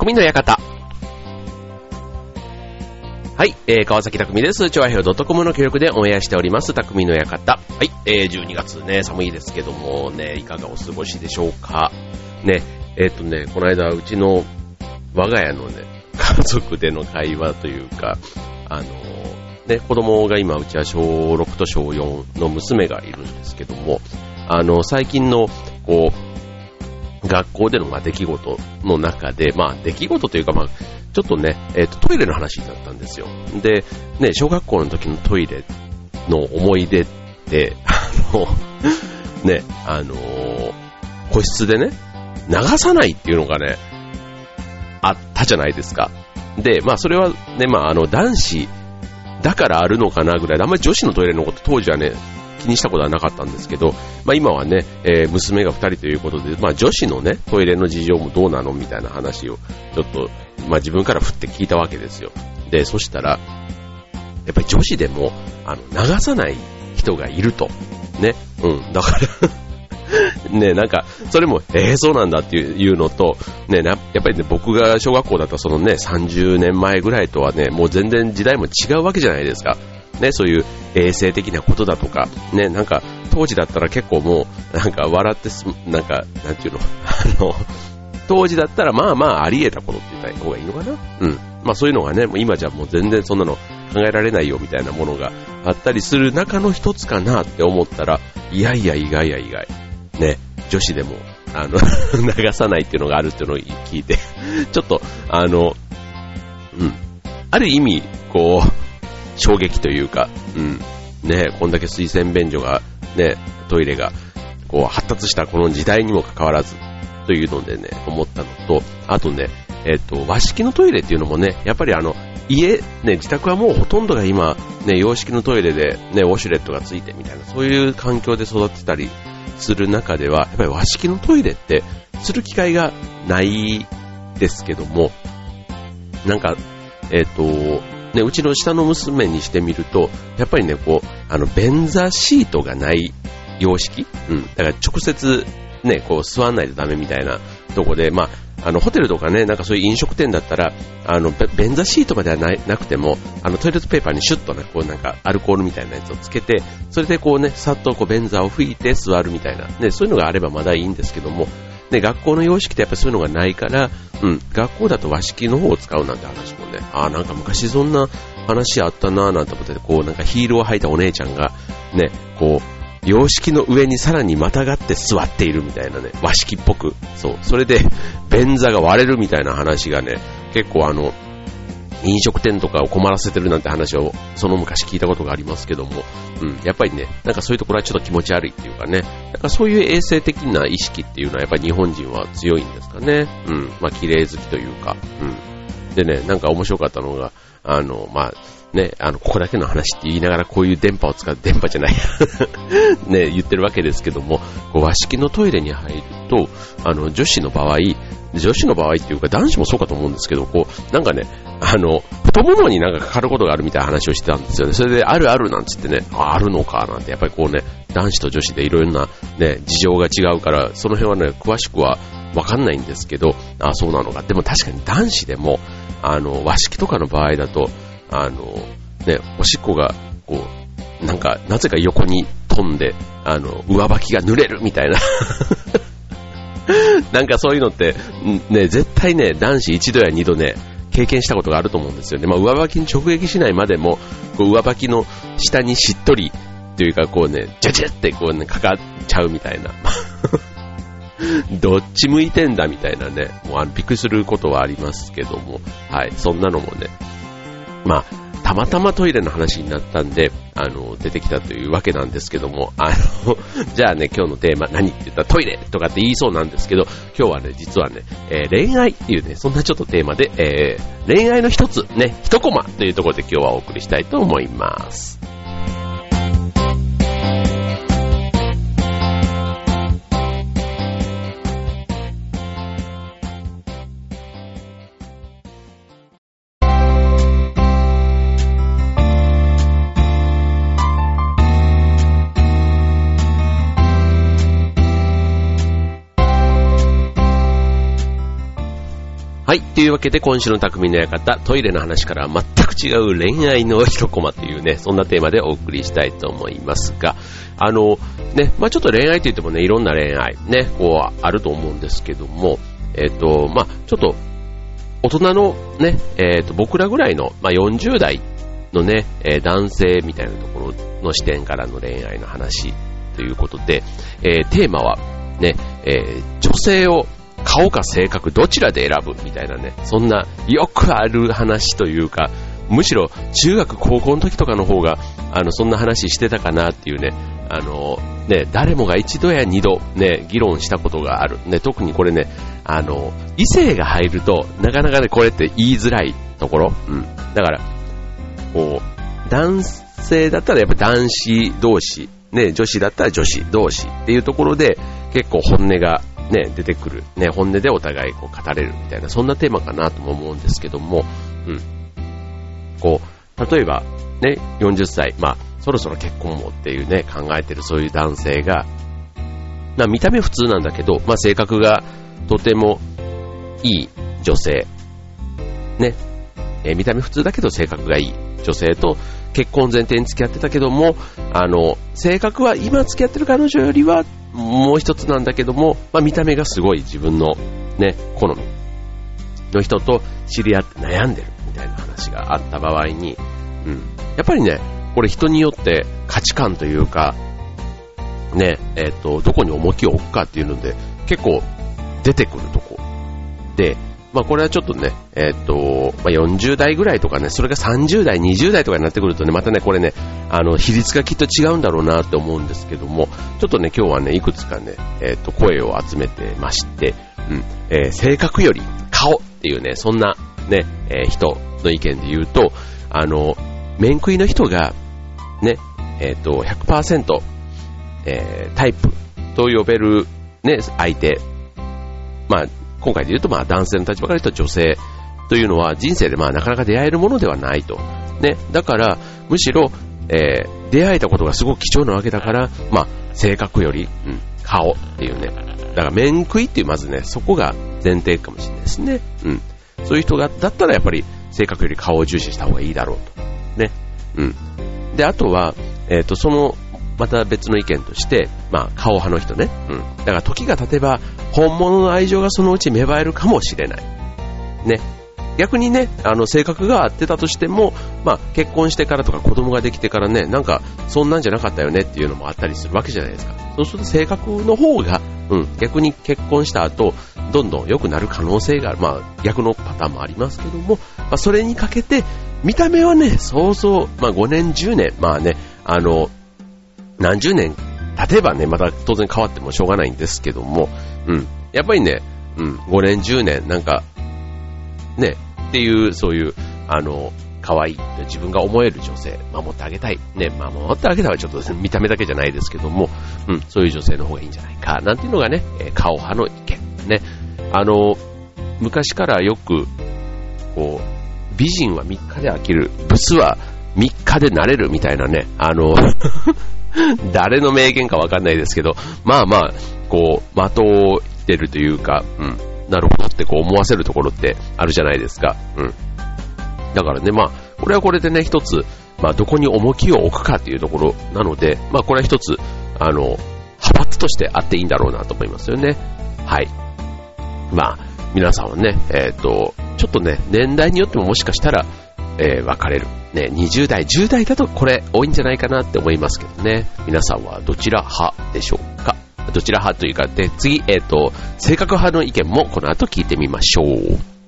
匠の館。はい、えー、川崎匠です。調和表 .com の協力でオンエアしております、匠の館。はい、えー、12月ね、寒いですけどもね、いかがお過ごしでしょうか？ね、えーっとね、この間、うちの我が家のね、家族での会話というか、あのね、子供が今、うちは小6と小4の娘がいるんですけども、あの、最近の、こう、学校での、まあ、出来事の中で、まあ、出来事というか、まあ、ちょっとね、えっ、と、トイレの話になったんですよ。で、ね、小学校の時のトイレの思い出って、あの、ね、あの個室でね、流さないっていうのがね、あったじゃないですか。で、まあそれはね、まああの男子だからあるのかなぐらいで、あんまり女子のトイレのこと当時はね、気にしたことはなかったんですけど、まあ今はね、えー娘が2人ということで、まあ女子のね、トイレの事情もどうなのみたいな話をちょっと、まあ自分から振って聞いたわけですよ。で、そしたら、やっぱり女子でも、あの、流さない人がいると。ね。うん。だから、ね、なんか、それも、えー、そうなんだっていうのと、ね、やっぱりね、僕が小学校だったそのね、30年前ぐらいとはね、もう全然時代も違うわけじゃないですか。ね、そういう衛生的なことだとか、ね、なんか、当時だったら結構もう、なんか笑ってす、なんか、なんていうの、あの、当時だったらまあまああり得たことって言った方がいいのかなうん。まあそういうのがね、今じゃもう全然そんなの考えられないよみたいなものがあったりする中の一つかなって思ったら、いやいや意外や意外。ね、女子でも、あの、流さないっていうのがあるっていうのを聞いて、ちょっと、あの、うん。ある意味、こう、衝撃というか、うん。ね、こんだけ水洗便所が、ね、トイレが、こう、発達したこの時代にもかかわらず、というのでね、思ったのと、あとね、えっ、と、和式のトイレっていうのもね、やっぱりあの、家、ね、自宅はもうほとんどが今、ね、洋式のトイレで、ね、ウォシュレットがついてみたいな、そういう環境で育ってたりする中では、やっぱり和式のトイレって、する機会がないですけども、なんか、えっ、と、ね、うちの下の娘にしてみると、やっぱりね、こう、あの、便座シートがない様式？うん。だから直接、ね、こう、座んないとダメみたいなとこで、まあ、あの、ホテルとかね、なんかそういう飲食店だったら、あの、便座シートまではないなくても、あの、トイレットペーパーにシュッとね、こうなんか、アルコールみたいなやつをつけて、それでこうね、さっとこう、便座を拭いて座るみたいな、ね、そういうのがあればまだいいんですけども、ね、学校の様式ってやっぱそういうのがないから、うん、学校だと和式の方を使うなんて話もね、ああ、なんか昔そんな話あったなぁなんて思ってて、こうなんかヒールを履いたお姉ちゃんが、ね、こう、洋式の上にさらにまたがって座っているみたいなね、和式っぽく。そう。それで、便座が割れるみたいな話がね、結構あの、飲食店とかを困らせてるなんて話をその昔聞いたことがありますけども、うん、やっぱりね、なんかそういうところはちょっと気持ち悪いっていうかね、なんかそういう衛生的な意識っていうのはやっぱり日本人は強いんですかね。うん、まあ綺麗好きというか、うん。でね、なんか面白かったのが、あの、まあ、ね、あの、ここだけの話って言いながらこういう電波を使う、電波じゃない ね、言ってるわけですけども、和式のトイレに入ると、あの、女子の場合、女子の場合っていうか男子もそうかと思うんですけど、こう、なんかね、あの、太ももになんかかかることがあるみたいな話をしてたんですよね。それで、あるあるなんつってね、あるのかなんて、やっぱりこうね、男子と女子でいろいろなね、事情が違うから、その辺はね、詳しくはわかんないんですけど、あそうなのか。でも確かに男子でも、あの、和式とかの場合だと、あの、ね、おしっこが、こう、なんか、なぜか横に飛んで、あの、上履きが濡れるみたいな。なんかそういうのって、ね、絶対ね、男子一度や二度ね、経験したことがあると思うんですよね。まあ、上履きに直撃しないまでも、こう上履きの下にしっとりというか、こうね、ジャジャってこうね、かかっちゃうみたいな。どっち向いてんだみたいなね、もうあのびっくりすることはありますけども、はい、そんなのもね、まあ、たまたまトイレの話になったんで、あの、出てきたというわけなんですけども、あの、じゃあね、今日のテーマ何って言ったらトイレとかって言いそうなんですけど、今日はね、実はね、えー恋愛っていうね、そんなちょっとテーマで、えー恋愛の一つ、ね、一コマというところで今日はお送りしたいと思います。というわけで今週の匠の館、トイレの話から全く違う恋愛の一コマというね、そんなテーマでお送りしたいと思いますが、あの、ね、まあちょっと恋愛といってもね、いろんな恋愛、ね、こう、あると思うんですけども、えっ、と、まあちょっと、大人のね、えっ、と、僕らぐらいの、まあ40代のね、え、男性みたいなところの視点からの恋愛の話ということで、えー、テーマは、ね、えー、女性を顔か性格どちらで選ぶみたいなね、そんなよくある話というか、むしろ中学高校の時とかの方が、あの、そんな話してたかなっていうね、あの、ね、誰もが一度や二度ね、議論したことがある。ね、特にこれね、あの、異性が入ると、なかなかね、これって言いづらいところ。うん。だから、こう、男性だったらやっぱ男子同士、ね、女子だったら女子同士っていうところで、結構本音がね、出てくる、ね、本音でお互いこう語れるみたいな、そんなテーマかなとも思うんですけども、うん。こう、例えば、ね、40歳、まあ、そろそろ結婚もっていうね、考えてるそういう男性が、ま、見た目普通なんだけど、まあ、性格がとてもいい女性、ね、え、見た目普通だけど性格がいい女性と結婚前提に付き合ってたけども、あの、性格は今付き合ってる彼女よりはもう一つなんだけども、まあ、見た目がすごい自分のね、好みの人と知り合って悩んでるみたいな話があった場合に、うん。やっぱりね、これ人によって価値観というか、ね、えっ、ー、と、どこに重きを置くかっていうので、結構出てくるとこで、まあこれはちょっとね、えっ、と、まあ、40代ぐらいとかね、それが30代、20代とかになってくるとね、またね、これね、あの、比率がきっと違うんだろうなって思うんですけども、ちょっとね、今日はね、いくつかね、えっ、と、声を集めてまして、うん、えー、性格より顔っていうね、そんなね、え人の意見で言うと、あの、面食いの人が、ね、えっ、と、100%、えタイプと呼べるね、相手、まあ、今回で言うと、まあ、男性の立場から言うと女性というのは人生でまあなかなか出会えるものではないと。ね。だから、むしろ、えー、出会えたことがすごく貴重なわけだから、まあ、性格より、うん、顔っていうね。だから、面食いっていう、まずね、そこが前提かもしれないですね。うん。そういう人が、だったらやっぱり、性格より顔を重視した方がいいだろうと。ね。うん。で、あとは、えっ、ー、と、その、また別の意見として、まあ、顔派の人ね。うん。だから時が経てば、本物の愛情がそのうち芽生えるかもしれない。ね。逆にね、あの、性格が合ってたとしても、まあ、結婚してからとか子供ができてからね、なんか、そんなんじゃなかったよねっていうのもあったりするわけじゃないですか。そうすると性格の方が、うん、逆に結婚した後、どんどん良くなる可能性がある。まあ、逆のパターンもありますけども、まあ、それにかけて、見た目はね、そうそう、まあ5年、10年、まあね、あの、何十年経てばね、また当然変わってもしょうがないんですけども、うん。やっぱりね、うん、5年、10年、なんか、ね、っていう、そういう、あの、可愛い自分が思える女性、守ってあげたい。ね、守ってあげたはちょっと 見た目だけじゃないですけども、うん、そういう女性の方がいいんじゃないか、なんていうのがね、え顔派の意見。ね、あの、昔からよく、こう、美人は3日で飽きる、ブスは3日で慣れるみたいなね、あの 誰の名言かわかんないですけど、まあまあ、こう、的をってるというか、うん、なるほどってこう思わせるところってあるじゃないですか。うん。だからね、まあ、これはこれでね、一つ、まあ、どこに重きを置くかっていうところなので、まあ、これは一つ、あの、派閥としてあっていいんだろうなと思いますよね。はい。まあ、皆さんはね、えっ、ー、と、ちょっとね、年代によってももしかしたら、えー、分かれる。ね、20代、10代だとこれ多いんじゃないかなって思いますけどね。皆さんはどちら派でしょうか？どちら派というか、で、次、えっ、ー、と、性格派の意見もこの後聞いてみましょう。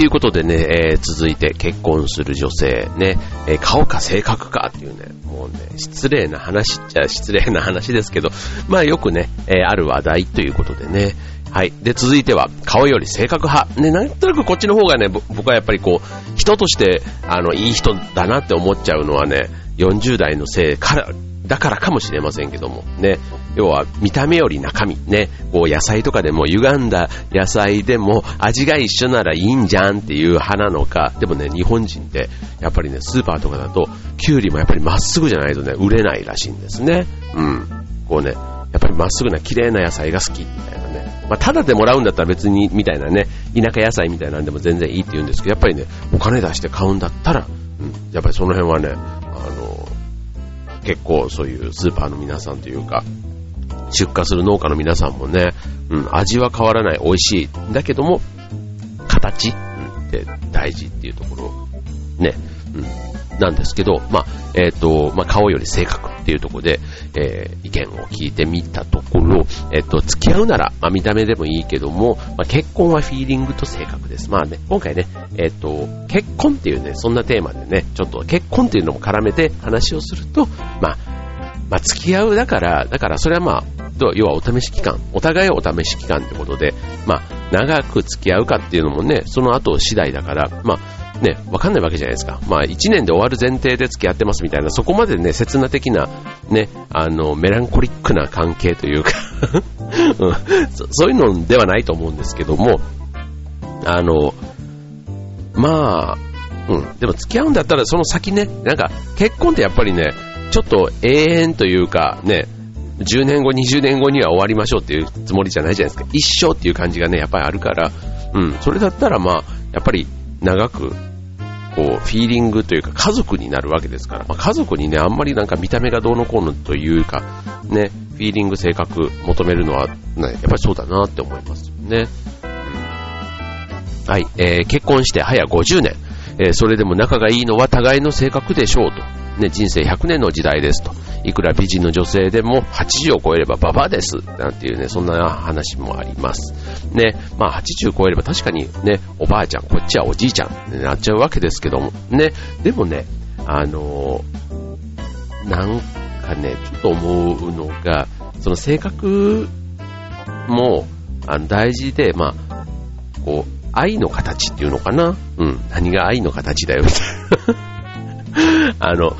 ということでね、えー、続いて結婚する女性ね、えー、顔か性格かっていうね、もうね、失礼な話っちゃ失礼な話ですけど、まあよくね、えー、ある話題ということでね、はい。で、続いては、顔より性格派。ね、なんとなくこっちの方がね、僕はやっぱりこう、人として、あの、いい人だなって思っちゃうのはね、40代のせいから、だからかもしれませんけども、ね。要は、見た目より中身。ね。こう、野菜とかでも、歪んだ野菜でも、味が一緒ならいいんじゃんっていう派なのか。でもね、日本人って、やっぱりね、スーパーとかだと、キュウリもやっぱりまっすぐじゃないとね、売れないらしいんですね。うん。こうね、やっぱりまっすぐな綺麗な野菜が好きみたいなね。まあ、ただでもらうんだったら別に、みたいなね、田舎野菜みたいなんでも全然いいって言うんですけど、やっぱりね、お金出して買うんだったら、うん、やっぱりその辺はね、あ、結構そういうスーパーの皆さんというか、出荷する農家の皆さんもね、うん、味は変わらない、美味しい。だけども、形、って大事っていうところ、ね、うん、なんですけど、まあ、えっ、ー、と、まあ、顔より性格っていうところで、えー、意見を聞いてみたところ、えっ、と、付き合うなら、まあ、見た目でもいいけども、まあ、結婚はフィーリングと性格です。まあね、今回ね、えっ、と、結婚っていうね、そんなテーマでね、ちょっと結婚っていうのも絡めて話をすると、まあ、まあ、付き合うだから、だからそれはまあ、要はお試し期間、お互いお試し期間ってことで、まあ、長く付き合うかっていうのもね、その後次第だから、まあ、ね、わかんないわけじゃないですか。まあ、1年で終わる前提で付き合ってますみたいな、そこまでね、切な的な、ね、あの、メランコリックな関係というか うんそ、そういうのではないと思うんですけども、あの、まあ、うん、でも付き合うんだったらその先ね、なんか結婚ってやっぱりね、ちょっと永遠というかね、10年後、20年後には終わりましょうっていうつもりじゃないじゃないですか。一生っていう感じがね、やっぱりあるから、うん、それだったらまあ、やっぱり長くこう、フィーリングというか家族になるわけですから、まあ、家族にね、あんまりなんか見た目がどうのこうのというか、ね、フィーリング、性格求めるのは、ね、やっぱりそうだなって思いますよね。はい、えー、結婚して早50年、えー、それでも仲がいいのは互いの性格でしょうと。ね、人生100年の時代ですと。いくら美人の女性でも80を超えればババです。なんていうね、そんな話もあります。ね、まあ80超えれば確かにね、おばあちゃん、こっちはおじいちゃんになっちゃうわけですけども、ね、でもね、あのー、なんかね、ちょっと思うのが、その性格も大事で、まあ、こう、愛の形っていうのかな？うん、何が愛の形だよ、みたいな。あの、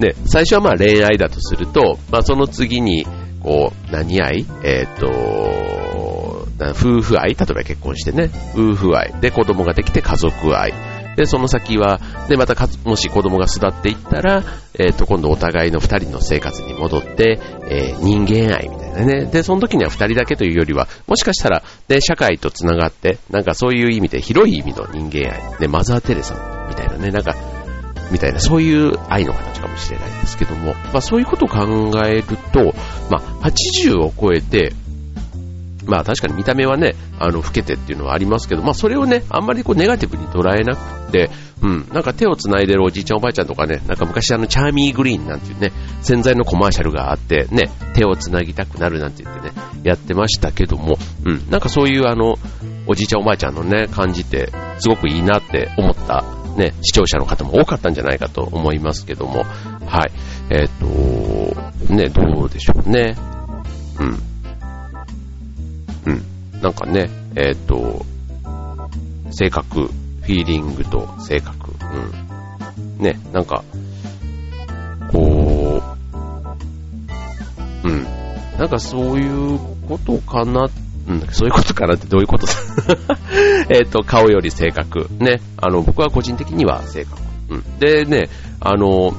ね、最初はまあ恋愛だとすると、まあその次に、こう、何愛？えっ、ー、と、夫婦愛？例えば結婚してね、夫婦愛。で、子供ができて家族愛。で、その先は、で、またか、もし子供が巣立っていったら、えっ、ー、と、今度お互いの二人の生活に戻って、えー、人間愛みたいなね。で、その時には二人だけというよりは、もしかしたら、で、社会と繋がって、なんかそういう意味で、広い意味の人間愛。ね、マザー・テレサみたいなね、なんか、みたいな、そういう愛の形かもしれないですけども、まあそういうことを考えると、まあ80を超えて、まあ確かに見た目はね、あの、老けてっていうのはありますけど、まあそれをね、あんまりこうネガティブに捉えなくて、うん、なんか手を繋いでるおじいちゃんおばあちゃんとかね、なんか昔あの、チャーミーグリーンなんていうね、洗剤のコマーシャルがあって、ね、手を繋ぎたくなるなんて言ってね、やってましたけども、うん、なんかそういうあの、おじいちゃんおばあちゃんのね、感じて、すごくいいなって思ったね、視聴者の方も多かったんじゃないかと思いますけども、はい。えっ、ー、と、ね、どうでしょうね。うん。うん。なんかね、えっ、ー、と、性格、フィーリングと性格、うん。ね、なんか、こう、うん。なんかそういうことかなってうん、そういうことかなってどういうこと えっと、顔より性格。ね。あの、僕は個人的には性格。うん。でね、あの、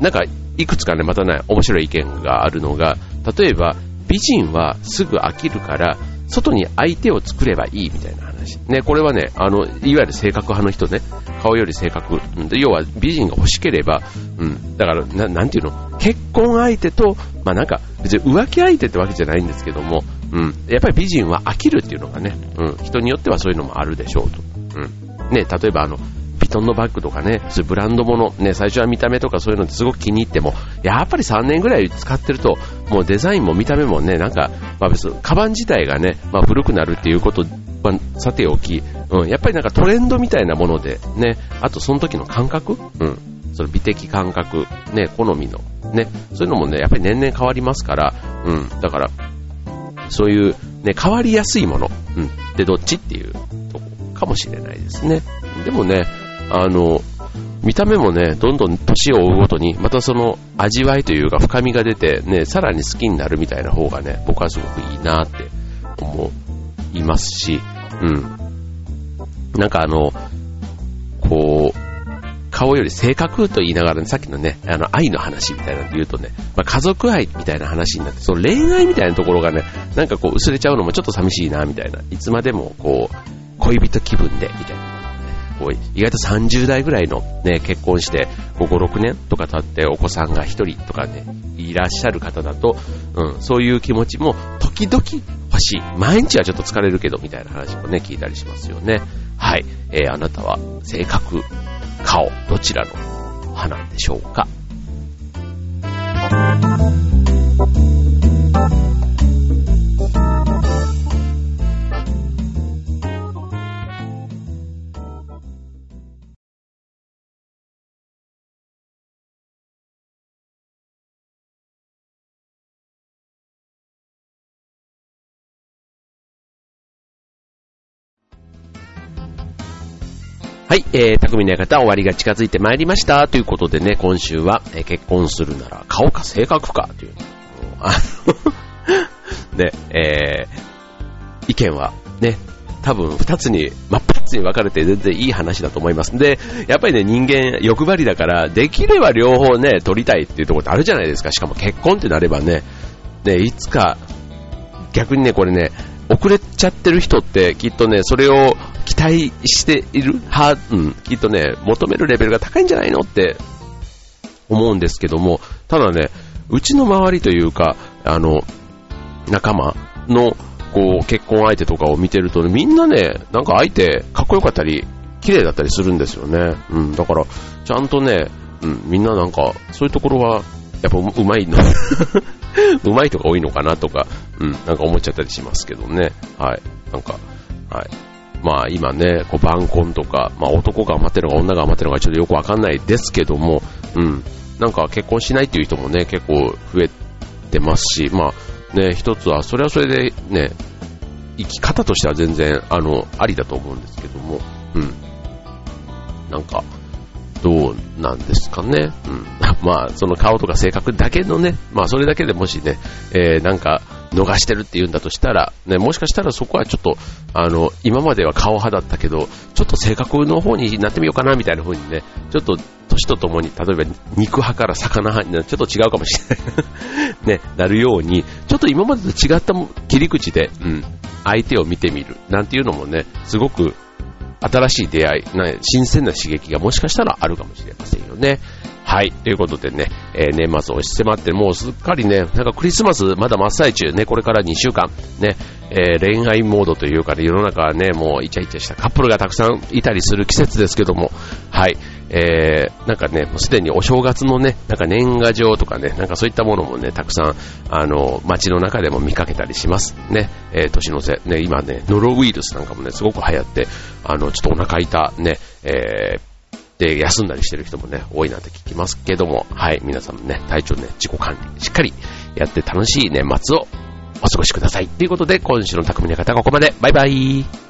なんか、いくつかね、またね、面白い意見があるのが、例えば、美人はすぐ飽きるから、外に相手を作ればいいみたいな話。ね、これはね、あの、いわゆる性格派の人ね、顔より性格。うん、要は美人が欲しければ、うん、だから、ななんていうの？結婚相手と、まあなんか、別に浮気相手ってわけじゃないんですけども、うん、やっぱり美人は飽きるっていうのがね、うん、人によってはそういうのもあるでしょうと。うん。ね、例えばあの、ヴィトンのバッグとかね、そういうブランド物、ね、最初は見た目とかそういうのすごく気に入っても、やっぱり3年ぐらい使ってると、もうデザインも見た目もね、なんか、まあ別に、カバン自体がね、まあ古くなるっていうことはさておき、うん、やっぱりなんかトレンドみたいなもので、ね、あとその時の感覚、うん、その美的感覚、ね、好みの、ね、そういうのもね、やっぱり年々変わりますから、うん、だから、そういうね、変わりやすいもの、うん。で、どっちっていうとこかもしれないですね。でもね、あの、見た目もね、どんどん年を追うごとに、またその味わいというか深みが出て、ね、さらに好きになるみたいな方がね、僕はすごくいいなって思いますし、うん。なんかあの、こう、顔より性格と言いながら、ね、さっきのね、あの、愛の話みたいなので言うとね、まあ、家族愛みたいな話になって、その恋愛みたいなところがね、なんかこう薄れちゃうのもちょっと寂しいな、みたいな。いつまでもこう、恋人気分で、みたいな。こう意外と30代ぐらいのね、結婚して、5、6年とか経ってお子さんが1人とかね、いらっしゃる方だと、うん、そういう気持ちも時々ぱし。毎日はちょっと疲れるけど、みたいな話もね、聞いたりしますよね。はい。えー、あなたは性格、顔、どちらの派なんでしょうか？はい、えー、匠の館終わりが近づいてまいりました。ということでね、今週は、えー、結婚するなら顔か性格かという、あの ね、えー、意見はね、多分二つに、真っ二つに分かれて全然いい話だと思います。で、やっぱりね、人間欲張りだから、できれば両方ね、取りたいっていうところってあるじゃないですか。しかも結婚ってなればね、ね、いつか、逆にね、これね、遅れちゃってる人ってきっとね、それを待しているは、うん、きっとね、求めるレベルが高いんじゃないのって思うんですけども、ただね、うちの周りというか、あの、仲間の、こう、結婚相手とかを見てると、ね、みんなね、なんか相手、かっこよかったり、綺麗だったりするんですよね。うん、だから、ちゃんとね、うん、みんななんか、そういうところは、やっぱうまいの うまいとか多いのかなとか、うん、なんか思っちゃったりしますけどね。はい。なんか、はい。まあ今ね、こう晩婚とか、まあ男が余ってるのか女が余ってるのかちょっとよくわかんないですけども、うん。なんか結婚しないっていう人もね、結構増えてますし、まあね、一つは、それはそれでね、生き方としては全然、あの、ありだと思うんですけども、うん。なんか、どうなんですかね。うん。まあ、その顔とか性格だけのね、まあ、それだけでもしね、えー、なんか、逃してるって言うんだとしたら、ね、もしかしたらそこはちょっと、あの、今までは顔派だったけど、ちょっと性格の方になってみようかな、みたいな風にね、ちょっと、年とともに、例えば肉派から魚派になちょっと違うかもしれない ね、なるように、ちょっと今までと違った切り口で、うん、相手を見てみる、なんていうのもね、すごく新しい出会い、新鮮な刺激がもしかしたらあるかもしれませんよね。はい。ということでね、えー、年末押し迫って、もうすっかりね、なんかクリスマスまだ真っ最中ね、これから2週間、ね、えー、恋愛モードというかね、世の中はね、もうイチャイチャしたカップルがたくさんいたりする季節ですけども、はい。えー、なんかね、もうすでにお正月のね、なんか年賀状とかね、なんかそういったものもね、たくさん、あの、街の中でも見かけたりします。ね、えー、年の瀬、ね、今ね、ノロウイルスなんかもね、すごく流行って、あの、ちょっとお腹痛、ね、えー、で、休んだりしてる人もね、多いなって聞きますけども、はい、皆さんもね、体調ね、自己管理、しっかりやって楽しい年末をお過ごしください。ということで、今週の匠の方はここまで。バイバイ。